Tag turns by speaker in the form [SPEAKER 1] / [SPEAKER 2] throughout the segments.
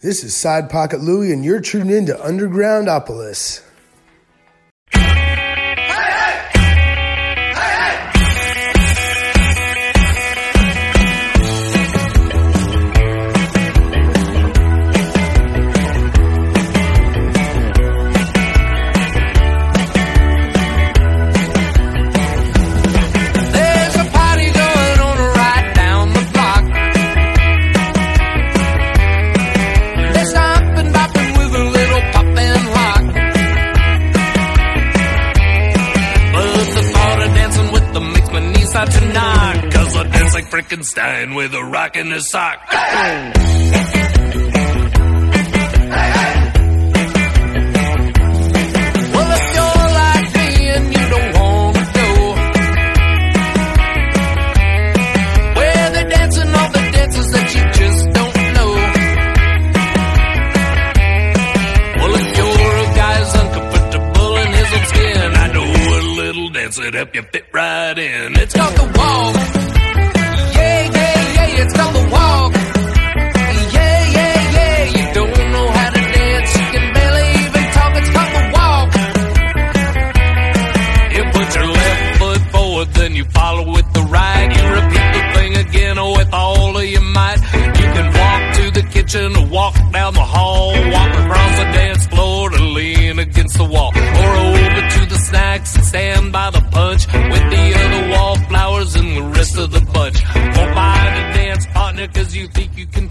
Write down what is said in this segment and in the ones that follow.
[SPEAKER 1] This is Side Pocket Louie, and you're tuned in to Undergroundopolis.
[SPEAKER 2] Frankenstein with a rock in his sock.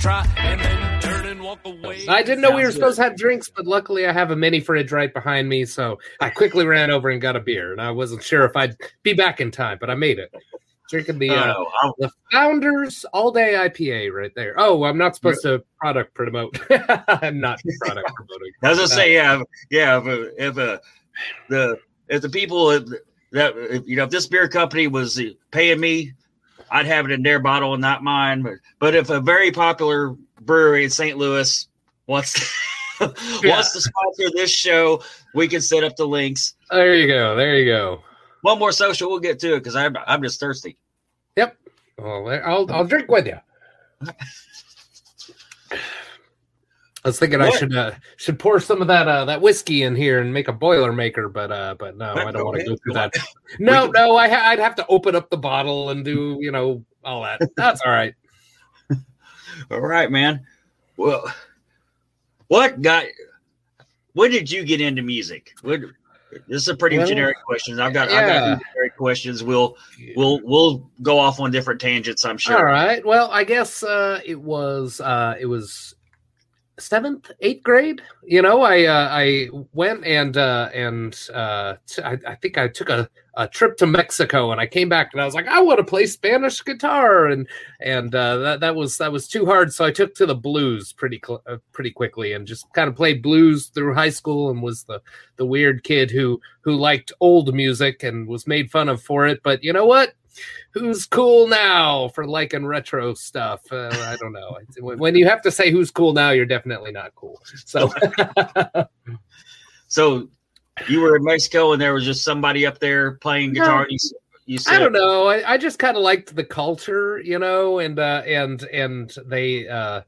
[SPEAKER 2] Try, and then turn and walk away.
[SPEAKER 3] I didn't know we were supposed to have drinks, but luckily I have a mini fridge right behind me, so I quickly ran over and got a beer. And I wasn't sure if I'd be back in time, but I made it. Drinking the uh,
[SPEAKER 4] Oh,
[SPEAKER 3] the Founders All Day IPA right there. Oh, I'm not supposed to product promote. I'm not product promoting.
[SPEAKER 4] As I was gonna say, yeah, if- yeah. If, uh, if uh, the if the people that, that if, you know, if this beer company was uh, paying me, I'd have it in their bottle and not mine. But but if a very popular brewery in St. Louis wants to, wants to sponsor this show, we can set up the links.
[SPEAKER 3] There you go. There you go.
[SPEAKER 4] One more social, we'll get to it because I'm I'm just thirsty.
[SPEAKER 3] Yep. Well, I'll I'll drink with you. I was thinking I should uh, should pour some of that uh, that whiskey in here and make a boiler maker, but uh, but no, I don't want to go through that. No, no, I ha- I'd have to open up the bottle and do you know all that. That's all right.
[SPEAKER 4] All right, man. Well, what got? When did you get into music? What, this is a pretty
[SPEAKER 3] Well,
[SPEAKER 4] generic question. I've got I've got generic questions. We'll we'll we'll go off on different tangents. I'm sure.
[SPEAKER 3] All right. Well, I guess uh, it was uh, it was seventh, eighth grade. You know, I uh, I went and uh, and uh, t- I, I think I took a, a trip to Mexico, and I came back and I was like, I want to play Spanish guitar, and and uh, that that was that was too hard, so I took to the blues pretty cl- uh, pretty quickly, and just kind of played blues through high school, and was the the weird kid who who liked old music and was made fun of for it. But you know what? Who's cool now for liking retro stuff. Uh, I don't know. When you have to say who's cool now, you're definitely not cool. So
[SPEAKER 4] So you were in Mexico, and there was just somebody up there playing guitar.
[SPEAKER 3] No. I don't know. I, I just kind of liked the culture, you know, and uh, and and they. Uh,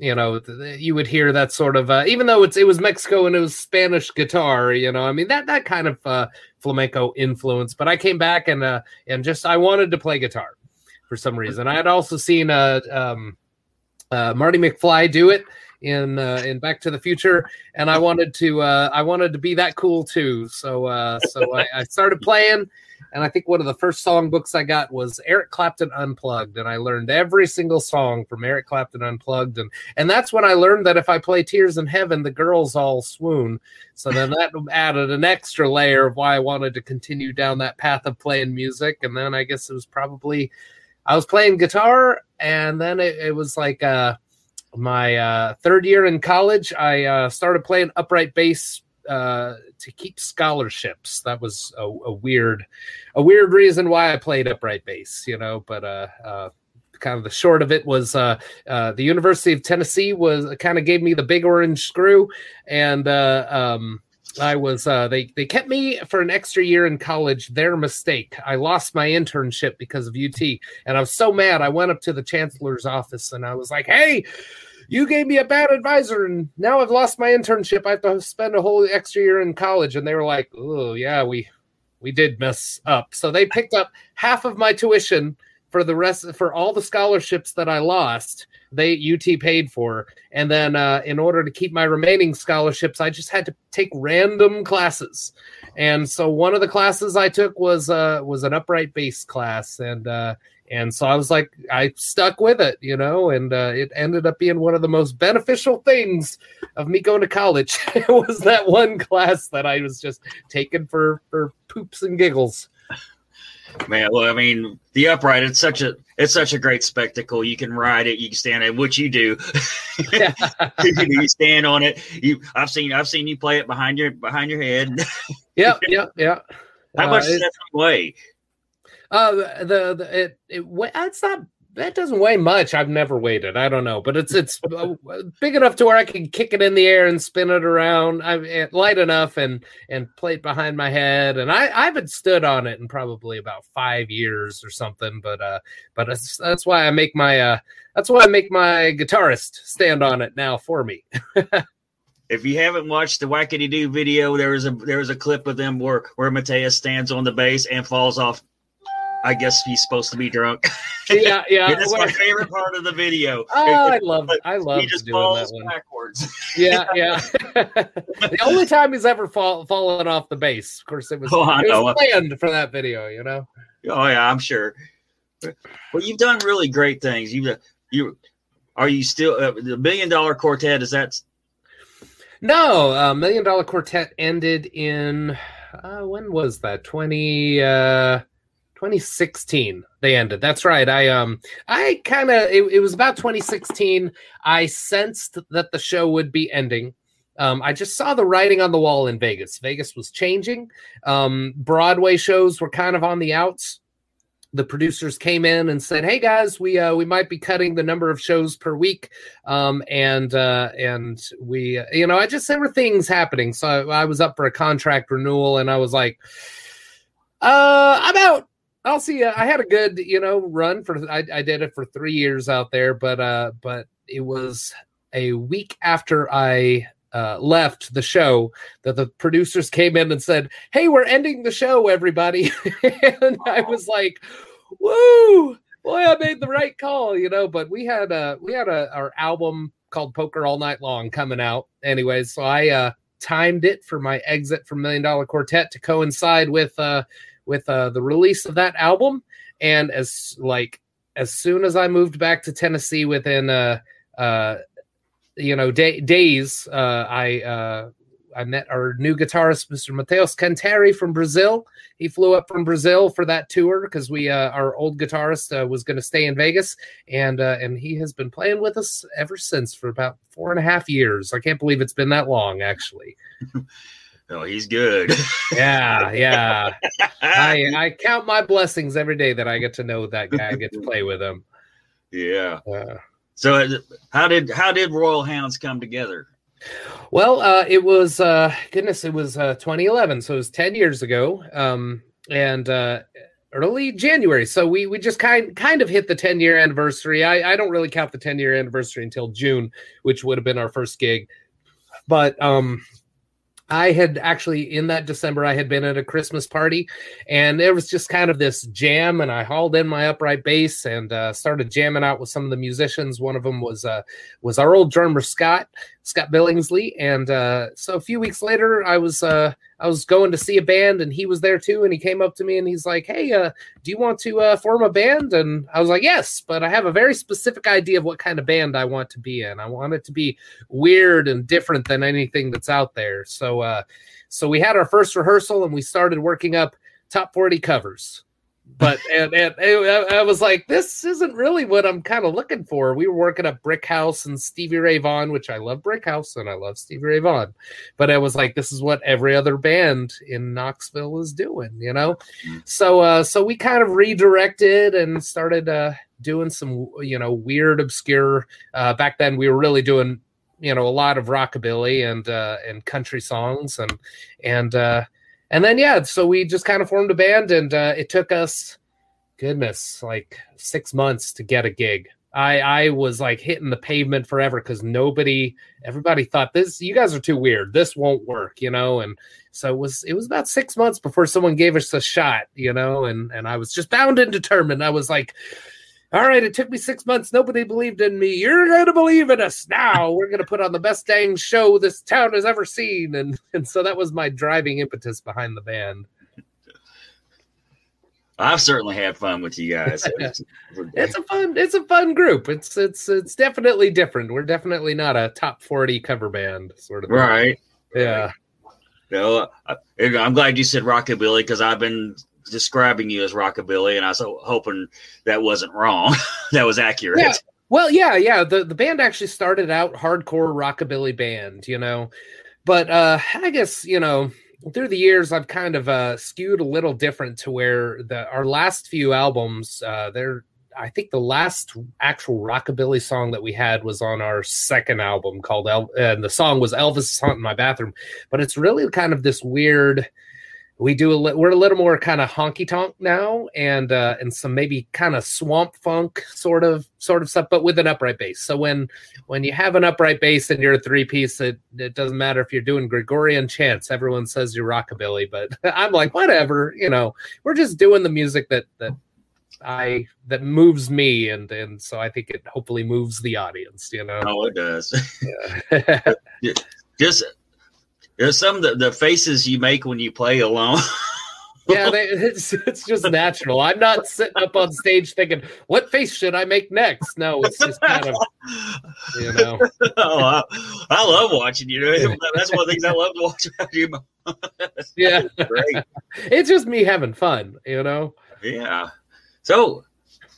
[SPEAKER 3] you know, you would hear that sort of, uh, even though it's it was Mexico and it was Spanish guitar, you know, I mean that that kind of uh, flamenco influence. But I came back and uh, and just I wanted to play guitar for some reason. I had also seen uh, um, uh, Marty McFly do it in uh, in Back to the Future, and I wanted to uh, I wanted to be that cool too. So so I, I started playing, and I think one of the first songbooks I got was Eric Clapton Unplugged, and I learned every single song from Eric Clapton Unplugged, and and that's when I learned that if I play Tears in Heaven, the girls all swoon. So then that added an extra layer of why I wanted to continue down that path of playing music, and then I guess it was probably I was playing guitar, and then it, it was like uh, my uh, third year in college. I uh, started playing upright bass uh, to keep scholarships. That was a, a weird, a weird reason why I played upright bass, you know. But uh, uh, kind of the short of it was uh, uh, the University of Tennessee was kind of gave me the big orange screw, and uh, um, I was uh, they they kept me for an extra year in college. Their mistake. I lost my internship because of UT, and I was so mad. I went up to the chancellor's office and I was like, "Hey." You gave me a bad advisor, and now I've lost my internship. I have to spend a whole extra year in college." And they were like, "Oh yeah, we we did mess up." So they picked up half of my tuition for the rest for all the scholarships that I lost they UT paid for. And then uh, in order to keep my remaining scholarships, I just had to take random classes. And so one of the classes I took was uh, was an upright bass class, and uh, and so I was like, I stuck with it, you know, and uh, it ended up being one of the most beneficial things of me going to college. it was that one class that I was just taking for for poops and giggles.
[SPEAKER 4] Man, well, I mean, the upright, it's such a it's such a great spectacle. You can ride it, you can stand it, which you do. you stand on it. You I've seen I've seen you play it behind your behind your head.
[SPEAKER 3] yeah, yeah, yeah.
[SPEAKER 4] How uh, much does that weigh?
[SPEAKER 3] Uh the, the it, it what it's not that doesn't weigh much. I've never weighed it. I don't know, but it's it's uh, big enough to where I can kick it in the air and spin it around. I eh, light enough and and play it behind my head. And I I haven't stood on it in probably about five years or something. But uh, but that's why I make my uh that's why I make my guitarist stand on it now for me.
[SPEAKER 4] if you haven't watched the Wackity Doo video, there is a there is a clip of them where where Matheus stands on the bass and falls off I guess he's supposed to be drunk.
[SPEAKER 3] Yeah, yeah.
[SPEAKER 4] That's my favorite part of the video.
[SPEAKER 3] Oh, I love it. I love
[SPEAKER 4] he just
[SPEAKER 3] doing
[SPEAKER 4] falls
[SPEAKER 3] that one.
[SPEAKER 4] backwards.
[SPEAKER 3] Yeah, yeah. the only time he's ever fall, fallen off the bass. Of course, it was,
[SPEAKER 4] Oh,
[SPEAKER 3] it was planned for that video, you know?
[SPEAKER 4] Oh yeah, I'm sure. Well, you've done really great things. You you are you still uh, the million dollar quartet? Is that
[SPEAKER 3] No, uh, Million Dollar Quartet ended in, uh, when was that? 20, uh, 2016 they ended that's right i um i kind of it, it was about 2016 i sensed that the show would be ending um, I just saw the writing on the wall in Vegas. Vegas was changing. Um, Broadway shows were kind of on the outs. The producers came in and said, "Hey guys, we uh, we might be cutting the number of shows per week, um, and uh, and we, you know, I just there were things happening. So I, I was up for a contract renewal, and I was like, uh, I'm out. I'll see. I had a good, you know, run for. I, I did it for three years out there, but uh, but it was a week after I uh, left the show that the producers came in and said, "Hey, we're ending the show, everybody," and I was like, "Woo! Boy, I made the right call," you know. But we had a we had a our album called Poker All Night Long coming out, anyways. So I uh, timed it for my exit from Million Dollar Quartet to coincide with uh with uh, the release of that album. And as like as soon as I moved back to Tennessee, within uh uh you know day, days, uh, I uh, I met our new guitarist, Mr. Matheus Canteri from Brazil. He flew up from Brazil for that tour because we uh, our old guitarist uh, was going to stay in Vegas, and uh, and he has been playing with us ever since for about four and a half years. I can't believe it's been that long, actually.
[SPEAKER 4] Oh, he's good.
[SPEAKER 3] Yeah, yeah. I I count my blessings every day that I get to know that guy, I get to play with him.
[SPEAKER 4] yeah.
[SPEAKER 3] Uh,
[SPEAKER 4] So uh, how did how did Royal Hounds come together?
[SPEAKER 3] well, uh, it was uh, goodness, it was uh, 2011, so it was 10 years ago, um, and uh, early January. So we we just kind kind of hit the 10 year anniversary. I I don't really count the 10 year anniversary until June, which would have been our first gig, but um I had actually in that December I had been at a Christmas party, and there was just kind of this jam, and I hauled in my upright bass and uh, started jamming out with some of the musicians. One of them was uh, was our old drummer Scott Scott Billingsley, and uh, so a few weeks later I was uh, I was going to see a band, and he was there too, and he came up to me and he's like, "Hey, uh, do you want to uh, form a band?" And I was like, "Yes," but I have a very specific idea of what kind of band I want to be in. I want it to be weird and different than anything that's out there. So, uh, so we had our first rehearsal and we started working up top forty covers. But and, and, and I was like, this isn't really what I'm kind of looking for. We were working up Brick House and Stevie Ray Vaughan, which I love Brick House and I love Stevie Ray Vaughan. But I was like, this is what every other band in Knoxville is doing, you know. So uh, so we kind of redirected and started uh, doing some you know weird, obscure. Uh, back then, we were really doing you know a lot of rockabilly and uh, and country songs and and uh, and then yeah, so we just kind of formed a band, and uh, it took us, goodness, like six months to get a gig. I I was like hitting the pavement forever because nobody, everybody thought this. You guys are too weird. This won't work, you know. And so it was it was about six months before someone gave us a shot, you know. And and I was just bound and determined. I was like, all right, it took me six months. Nobody believed in me. You're going to believe in us now. We're going to put on the best dang show this town has ever seen. And, and so that was my driving impetus behind the band.
[SPEAKER 4] I've certainly had fun with you guys.
[SPEAKER 3] it's a fun, it's a fun group. It's it's it's definitely different. We're definitely not a top forty cover band sort of.
[SPEAKER 4] Right.
[SPEAKER 3] Thing. Yeah.
[SPEAKER 4] No, I'm glad you said rockabilly because I've been describing you as rockabilly, and I was hoping that wasn't wrong. that was accurate.
[SPEAKER 3] Yeah. Well, yeah, yeah. The the band actually started out hardcore rockabilly band, you know, but uh, I guess you know through the years I've kind of uh, skewed a little different to where the our last few albums uh, they're I think the last actual rockabilly song that we had was on our second album called El- and the song was Elvis Hunt in My Bathroom, but it's really kind of this weird we do a li- we're a little more kind of honky tonk now and uh and some maybe kind of swamp funk sort of sort of stuff but with an upright bass. So when when you have an upright bass and you're a three piece it, it doesn't matter if you're doing gregorian chants everyone says you're rockabilly but i'm like whatever you know? We're just doing the music that that i that moves me and and so i think it hopefully moves the audience you know?
[SPEAKER 4] Oh it does. Yeah. just there's some of the, the faces you make when you play alone.
[SPEAKER 3] yeah, they, it's it's just natural. I'm not sitting up on stage thinking, "What face should I make next?" No, it's just kind of, you know.
[SPEAKER 4] oh, I, I, love watching you. That's one of the things I love to watch about you.
[SPEAKER 3] yeah, great. It's just me having fun, you know.
[SPEAKER 4] Yeah. So,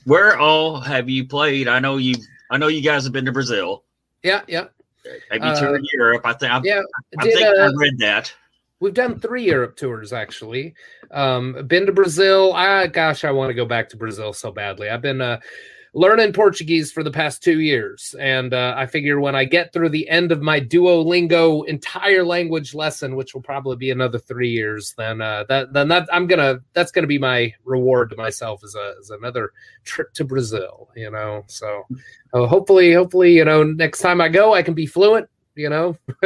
[SPEAKER 4] where all have you played? I know you. I know you guys have been to Brazil.
[SPEAKER 3] Yeah, yeah.
[SPEAKER 4] Maybe uh, toured Europe. I think.
[SPEAKER 3] Yeah,
[SPEAKER 4] I did, think uh, I read that.
[SPEAKER 3] We've done three Europe tours actually. Um, been to Brazil. I gosh, I want to go back to Brazil so badly. I've been uh, learning Portuguese for the past two years, and uh, I figure when I get through the end of my Duolingo entire language lesson, which will probably be another three years, then uh, that then that I'm gonna that's gonna be my reward to myself as a as another trip to Brazil. You know, so uh, hopefully, hopefully, you know, next time I go, I can be fluent. You know,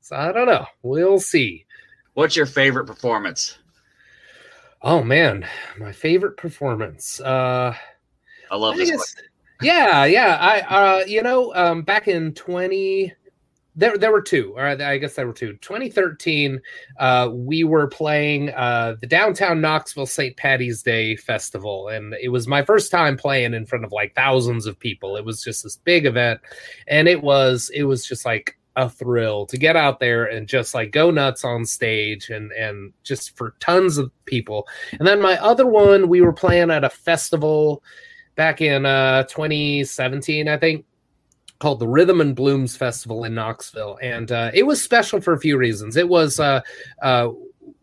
[SPEAKER 3] so I don't know. We'll see.
[SPEAKER 4] What's your favorite performance?
[SPEAKER 3] Oh man, my favorite performance. Uh
[SPEAKER 4] I love I this.
[SPEAKER 3] Yeah, yeah. I uh you know, um back in 20 there there were two, or I guess there were two. 2013, uh, we were playing uh, the downtown Knoxville St. Patty's Day Festival, and it was my first time playing in front of like thousands of people. It was just this big event, and it was it was just like a thrill to get out there and just like go nuts on stage and and just for tons of people. And then my other one, we were playing at a festival back in uh 2017, I think called the Rhythm and Blooms Festival in Knoxville, and uh, it was special for a few reasons. It was uh, uh,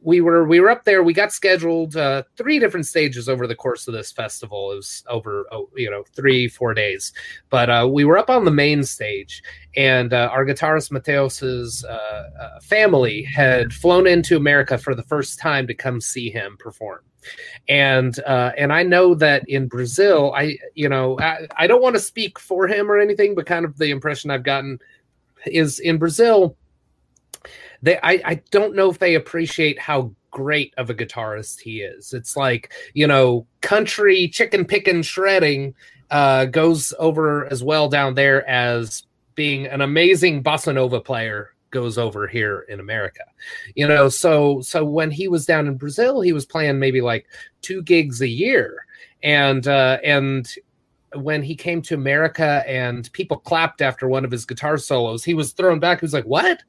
[SPEAKER 3] we were we were up there. We got scheduled uh, three different stages over the course of this festival. It was over oh, you know three four days, but uh, we were up on the main stage, and uh, our guitarist Matheus's uh, uh, family had flown into America for the first time to come see him perform and uh, and I know that in Brazil, I you know I, I don't want to speak for him or anything, but kind of the impression I've gotten is in Brazil, they I, I don't know if they appreciate how great of a guitarist he is. It's like you know country chicken picking shredding uh, goes over as well down there as being an amazing bossa nova player goes over here in America. You know, so so when he was down in Brazil, he was playing maybe like two gigs a year. And uh and when he came to America and people clapped after one of his guitar solos, he was thrown back. He was like, "What?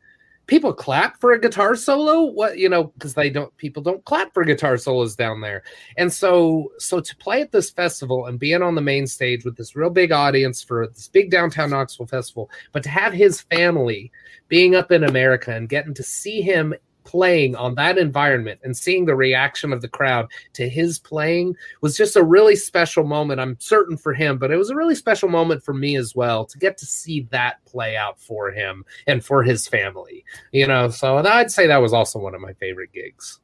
[SPEAKER 3] People clap for a guitar solo? What you know because they don't people don't clap for guitar solos down there. And so so to play at this festival and being on the main stage with this real big audience for this big downtown knoxville festival but to have his family being up in america and getting to see him playing on that environment and seeing the reaction of the crowd to his playing was just a really special moment. I'm certain for him, but it was a really special moment for me as well to get to see that play out for him and for his family. You know, so I'd say that was also one of my favorite gigs.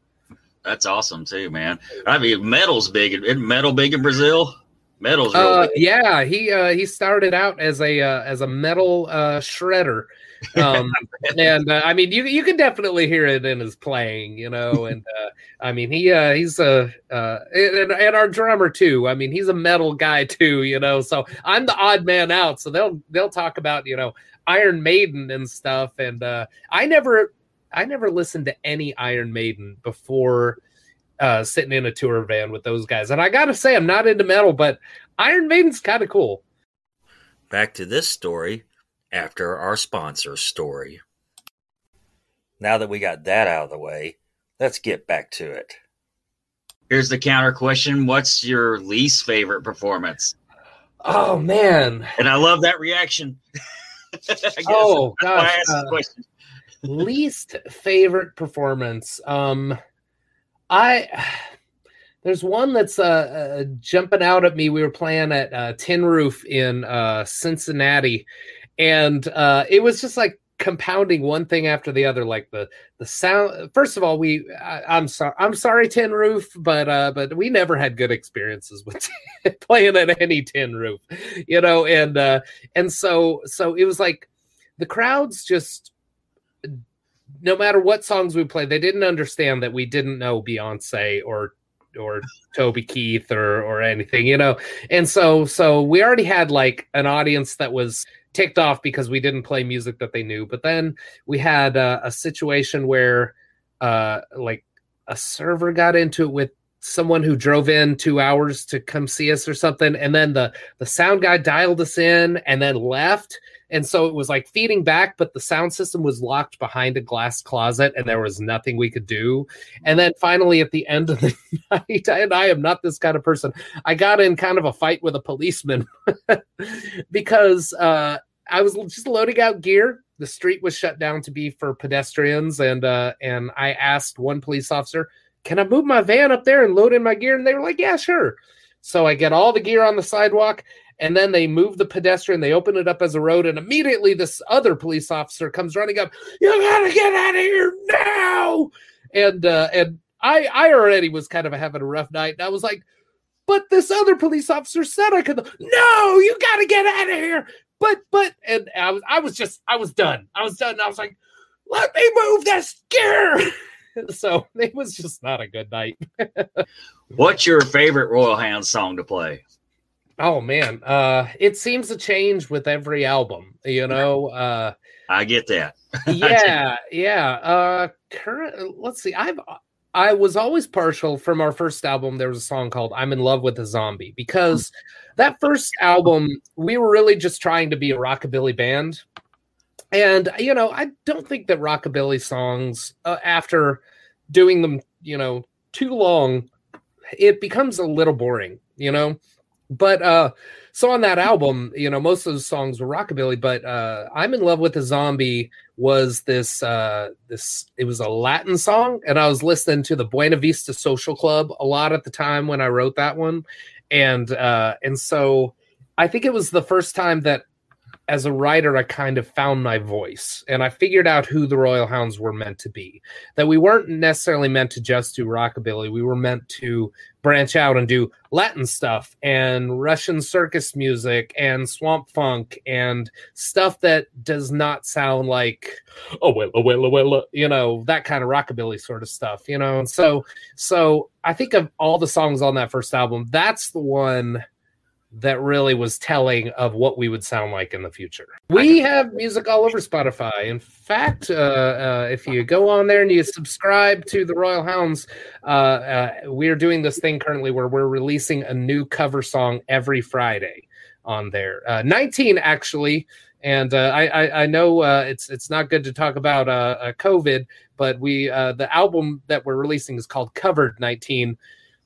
[SPEAKER 4] That's awesome too, man. I mean, metal's big. Isn't metal big in Brazil? Metal's
[SPEAKER 3] Uh,
[SPEAKER 4] big.
[SPEAKER 3] yeah, he uh, he started out as a uh, as a metal uh, shredder, um, and uh, I mean you you can definitely hear it in his playing, you know. And uh, I mean he uh, he's a uh, and, and our drummer too. I mean he's a metal guy too, you know. So I'm the odd man out. So they'll they'll talk about you know Iron Maiden and stuff, and uh, I never I never listened to any Iron Maiden before uh, sitting in a tour van with those guys. And I gotta say, I'm not into metal, but Iron Maiden's kind of cool.
[SPEAKER 5] Back to this story after our sponsor story. Now that we got that out of the way, let's get back to it.
[SPEAKER 4] Here's the counter question: What's your least favorite performance?
[SPEAKER 3] Oh man,
[SPEAKER 4] And I love that reaction. I guess
[SPEAKER 3] oh
[SPEAKER 4] that's why I
[SPEAKER 3] gosh,
[SPEAKER 4] asked the
[SPEAKER 3] uh,
[SPEAKER 4] question.
[SPEAKER 3] least favorite performance. Um, I there's one that's uh, uh jumping out at me. We were playing at uh, Tin Roof in uh Cincinnati, and uh it was just like compounding one thing after the other like the the sound first of all we I, i'm sorry i'm sorry tin roof but uh but we never had good experiences with playing at any tin roof you know and uh and so so it was like the crowds just no matter what songs we played they didn't understand that we didn't know beyonce or or toby keith or or anything you know? And so so we already had like an audience that was ticked off because we didn't play music that they knew. But then we had uh, a situation where, uh, like, a server got into it with someone who drove in two hours to come see us or something, and then the the sound guy dialed us in and then left. And so it was like feeding back, but the sound system was locked behind a glass closet, and there was nothing we could do. And then finally, at the end of the night, and I am not this kind of person, I got in kind of a fight with a policeman because uh, I was just loading out gear. The street was shut down to be for pedestrians, and uh, and I asked one police officer, "Can I move my van up there and load in my gear?" And they were like, "Yeah, sure." So I get all the gear on the sidewalk, and then they move the pedestrian. They open it up as a road, and immediately this other police officer comes running up. You gotta get out of here now! And uh, and I I already was kind of having a rough night, and I was like, but this other police officer said I could. No, you got to get out of here. But but and I was I was just I was done. I was done. I was like, let me move this gear. so it was just not a good night.
[SPEAKER 4] What's your favorite Royal Hounds song to play?
[SPEAKER 3] Oh man, uh, it seems to change with every album. You know, uh,
[SPEAKER 4] I get that.
[SPEAKER 3] yeah, yeah. Uh, current. Let's see. I've I was always partial from our first album. There was a song called "I'm in Love with a Zombie" because that first album we were really just trying to be a rockabilly band, and you know I don't think that rockabilly songs uh, after doing them you know too long it becomes a little boring you know? But uh so on that album you know most of those songs were rockabilly but uh i'm in love with a zombie was this uh this it was a latin song and i was listening to the buena vista social club a lot at the time when i wrote that one. And uh and so i think it was the first time that as a writer i kind of found my voice and i figured out who the royal hounds were meant to be. That we weren't necessarily meant to just do rockabilly. We were meant to branch out and do Latin stuff and Russian circus music and swamp funk and stuff that does not sound like oh well oh well oh well you know that kind of rockabilly sort of stuff you know? And so so I think of all the songs on that first album that's the one that really was telling of what we would sound like in the future. We have music all over Spotify. In fact, uh, uh, if you go on there and you subscribe to the Royal Hounds, uh, uh, we're doing this thing currently where we're releasing a new cover song every Friday on there. Uh, 19 actually. And uh, I, I, I know it's it's not good to talk about COVID, but we the album that we're releasing is called Covered 19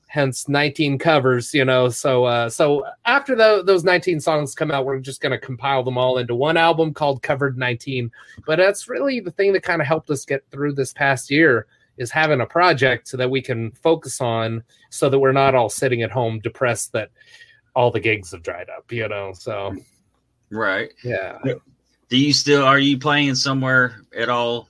[SPEAKER 3] hence 19 covers you know so uh so after the, those 19 songs come out we're just going to compile them all into one album called covered 19 but that's really the thing that kind of helped us get through this past year is having a project so that we can focus on so that we're not all sitting at home depressed that all the gigs have dried up you know so.
[SPEAKER 4] Right.
[SPEAKER 3] Yeah.
[SPEAKER 4] Do you still are you playing somewhere at all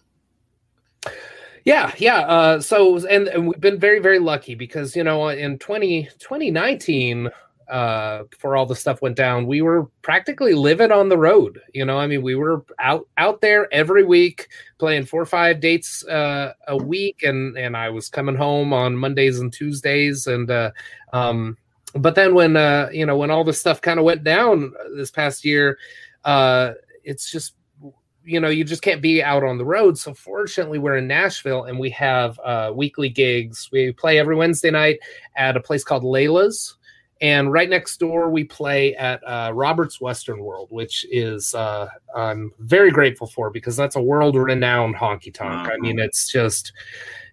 [SPEAKER 3] yeah, yeah. Uh, so and, and we've been very, very lucky because you know in 20, 2019, uh, before all the stuff went down, we were practically living on the road. You know, I mean, we were out out there every week playing four or five dates uh, a week, and and I was coming home on Mondays and Tuesdays, and uh, um, but then when uh, you know when all this stuff kind of went down this past year, uh, it's just you know you just can't be out on the road. So fortunately we're in nashville and we have uh, weekly gigs. We play every wednesday night at a place called layla's. And right next door we play at uh, robert's western world which is uh, i'm very grateful for because that's a world renowned honky tonk. I mean it's just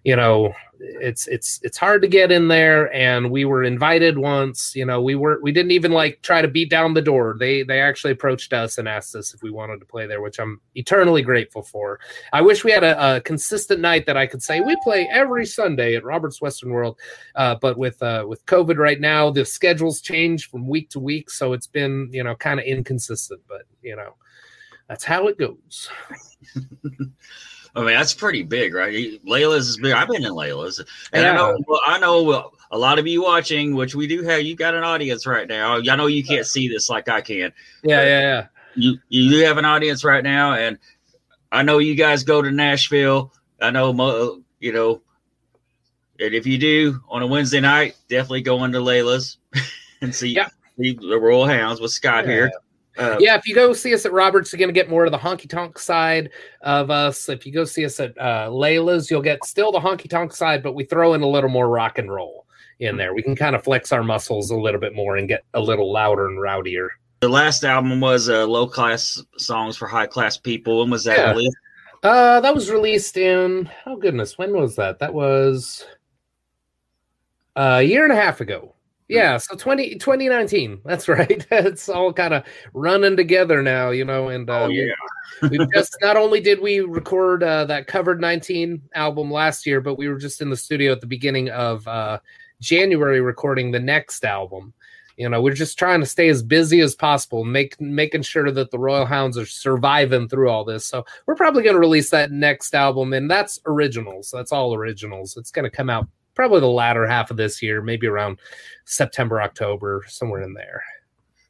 [SPEAKER 3] you know it's it's it's hard to get in there and we were invited once you know we were we didn't even like try to beat down the door. They they actually approached us and asked us if we wanted to play there which i'm eternally grateful for. I wish we had a, a consistent night that i could say we play every sunday at robert's western world uh, but with uh, with covid right now the schedules change from week to week so it's been you know kind of inconsistent but you know that's how it goes
[SPEAKER 4] I mean, that's pretty big, right? Layla's is big. I've been in Layla's, and I know well, I know a lot of you watching, which we do have. You got an audience right now. Oh, I know you can't see this like I can.
[SPEAKER 3] yeah yeah yeah
[SPEAKER 4] You you do have an audience right now, and I know you guys go to Nashville. I know you know, and if you do on a Wednesday night, definitely go into Layla's and see,
[SPEAKER 3] Yeah.
[SPEAKER 4] see the Royal Hounds with Scott here. Uh,
[SPEAKER 3] yeah, if you go see us at Roberts, you're going to get more of the honky tonk side of us. If you go see us at uh, Layla's, you'll get still the honky tonk side, but we throw in a little more rock and roll in there. We can kind of flex our muscles a little bit more and get a little louder and rowdier.
[SPEAKER 4] The last album was uh, low class songs for high class people. When was that?
[SPEAKER 3] Yeah.
[SPEAKER 4] released?
[SPEAKER 3] Uh, that was released in, oh goodness, when was that? That was uh, a year and a half ago. Yeah, so 20, 2019. That's right. it's all kind of running together now, you know, and uh,
[SPEAKER 4] Oh yeah.
[SPEAKER 3] we just not only did we record uh, that covered 19 album last year but we were just in the studio at the beginning of uh, january recording the next album you know we're just trying to stay as busy as possible make making sure that the royal hounds are surviving through all this so we're probably going to release that next album and that's originals that's all originals it's going to come out probably the latter half of this year maybe around september october somewhere in there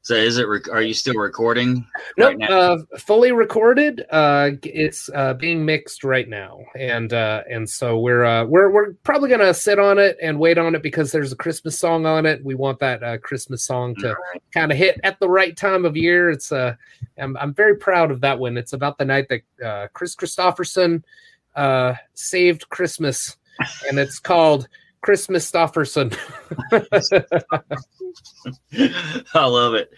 [SPEAKER 4] So is it? Rec- are you still recording?
[SPEAKER 3] Nope,
[SPEAKER 4] right
[SPEAKER 3] uh, fully recorded. Uh, it's uh, being mixed right now, and uh, and so we're uh, we're we're probably gonna sit on it and wait on it because there's a Christmas song on it. We want that uh, Christmas song to kind of hit at the right time of year. It's uh, I'm I'm very proud of that one. It's about the night that uh, Kris Kristofferson uh, saved Christmas, and it's called Christmas Stofferson.
[SPEAKER 4] I love it.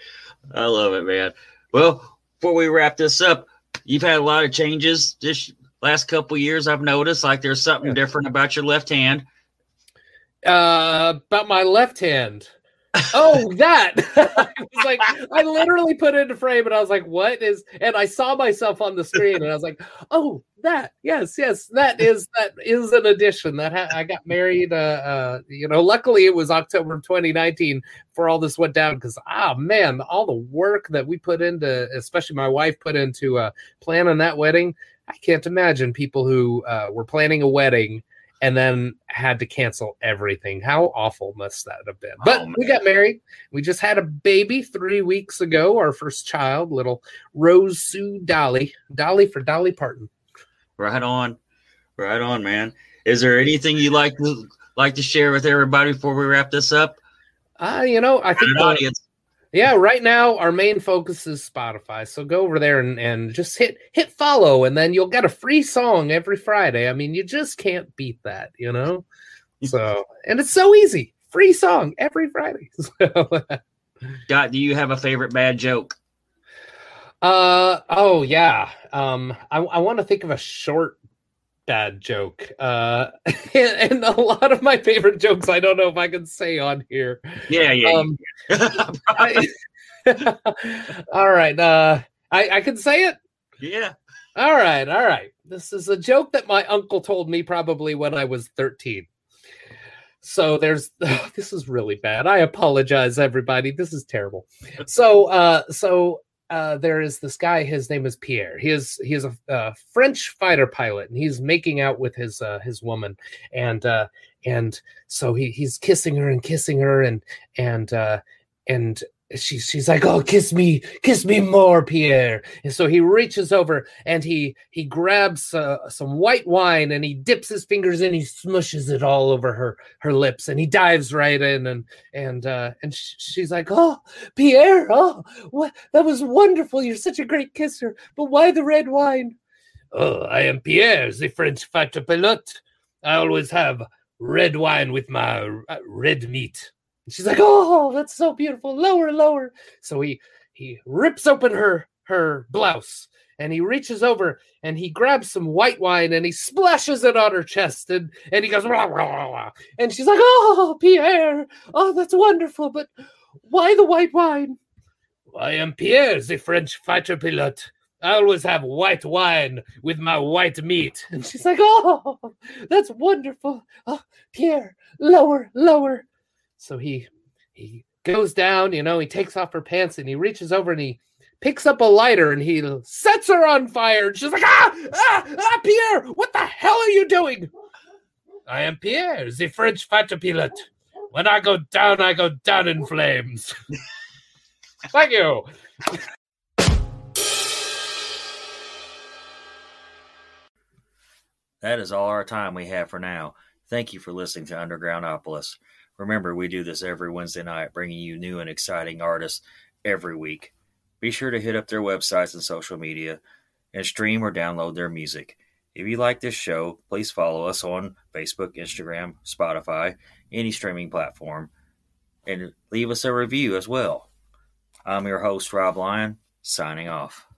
[SPEAKER 4] I love it, man. Well, before we wrap this up, you've had a lot of changes this last couple years. I've noticed like there's something
[SPEAKER 3] Yeah.
[SPEAKER 4] different about your left hand.
[SPEAKER 3] uh about my left hand oh that. I was like i literally put it into frame and i was like what is and i saw myself on the screen and i was like oh that yes yes that is that is an addition. That ha- i got married uh, uh you know luckily it was october of 2019 before all this went down because ah man all the work that we put into especially my wife put into uh planning that wedding. I can't imagine people who uh, were planning a wedding and then had to cancel everything. How awful must that have been? But
[SPEAKER 4] Oh,
[SPEAKER 3] we got married. We just had a baby three weeks ago, our first child, little Rose Sue Dolly. Dolly for Dolly Parton.
[SPEAKER 4] Right on, right on, man. Is there anything you like to like to share with everybody before we wrap this up?
[SPEAKER 3] Uh, you know, I think the-
[SPEAKER 4] audience.
[SPEAKER 3] Yeah, right now our main focus is Spotify. So go over there and, and just hit hit follow, and then you'll get a free song every Friday. I mean, you just can't beat that, you know? So and it's so easy. Free song every Friday. So
[SPEAKER 4] Scott, do you have a favorite bad joke?
[SPEAKER 3] Uh oh yeah. Um I, I want to think of a short bad joke. Uh and, and a lot of my favorite jokes I don't know if I can say on here.
[SPEAKER 4] Yeah, yeah.
[SPEAKER 3] Um I, all right. Uh I, I can say it.
[SPEAKER 4] yeah.
[SPEAKER 3] All right, all right. This is a joke that my uncle told me probably when I was 13. So there's this is really bad. I apologize everybody. This is terrible. So uh so uh there is this guy his name is Pierre. He is he is a, uh French fighter pilot and he's making out with his uh his woman and uh and so he he's kissing her and kissing her and and uh and she, she's like, "Oh, kiss me, kiss me more, Pierre." And so he reaches over and he he grabs uh, some white wine and he dips his fingers in, he smushes it all over her her lips, and he dives right in and and uh, and sh- she's like, "Oh, Pierre, oh, what that was wonderful! You're such a great kisser, but why the red wine?" Oh, I am Pierre, the French fighter pilot. I always have red wine with my uh, red meat. She's like, "Oh, that's so beautiful. Lower, lower." So he he rips open her her blouse and he reaches over and he grabs some white wine and he splashes it on her chest and and he goes "Rah, rah, rah." and she's like, "Oh, Pierre. Oh, that's wonderful, but why the white wine?" I am Pierre, the French fighter pilot. I always have white wine with my white meat. And she's like, "Oh, that's wonderful. Oh, Pierre, lower, lower." So he he goes down, you know, he takes off her pants and he reaches over and he picks up a lighter and he sets her on fire. And she's like, ah, ah, ah, Pierre, what the hell are you doing? I am Pierre, the French fighter pilot. When I go down, I go down in flames. Thank you.
[SPEAKER 4] That is all our time we have for now. Thank you for listening to Undergroundopolis. Remember, we do this every Wednesday night, bringing you new and exciting artists every week. Be sure to hit up their websites and social media and stream or download their music. If you like this show, please follow us on Facebook, Instagram, Spotify, any streaming platform, and leave us a review as well. I'm your host, Rob Lyon, signing off.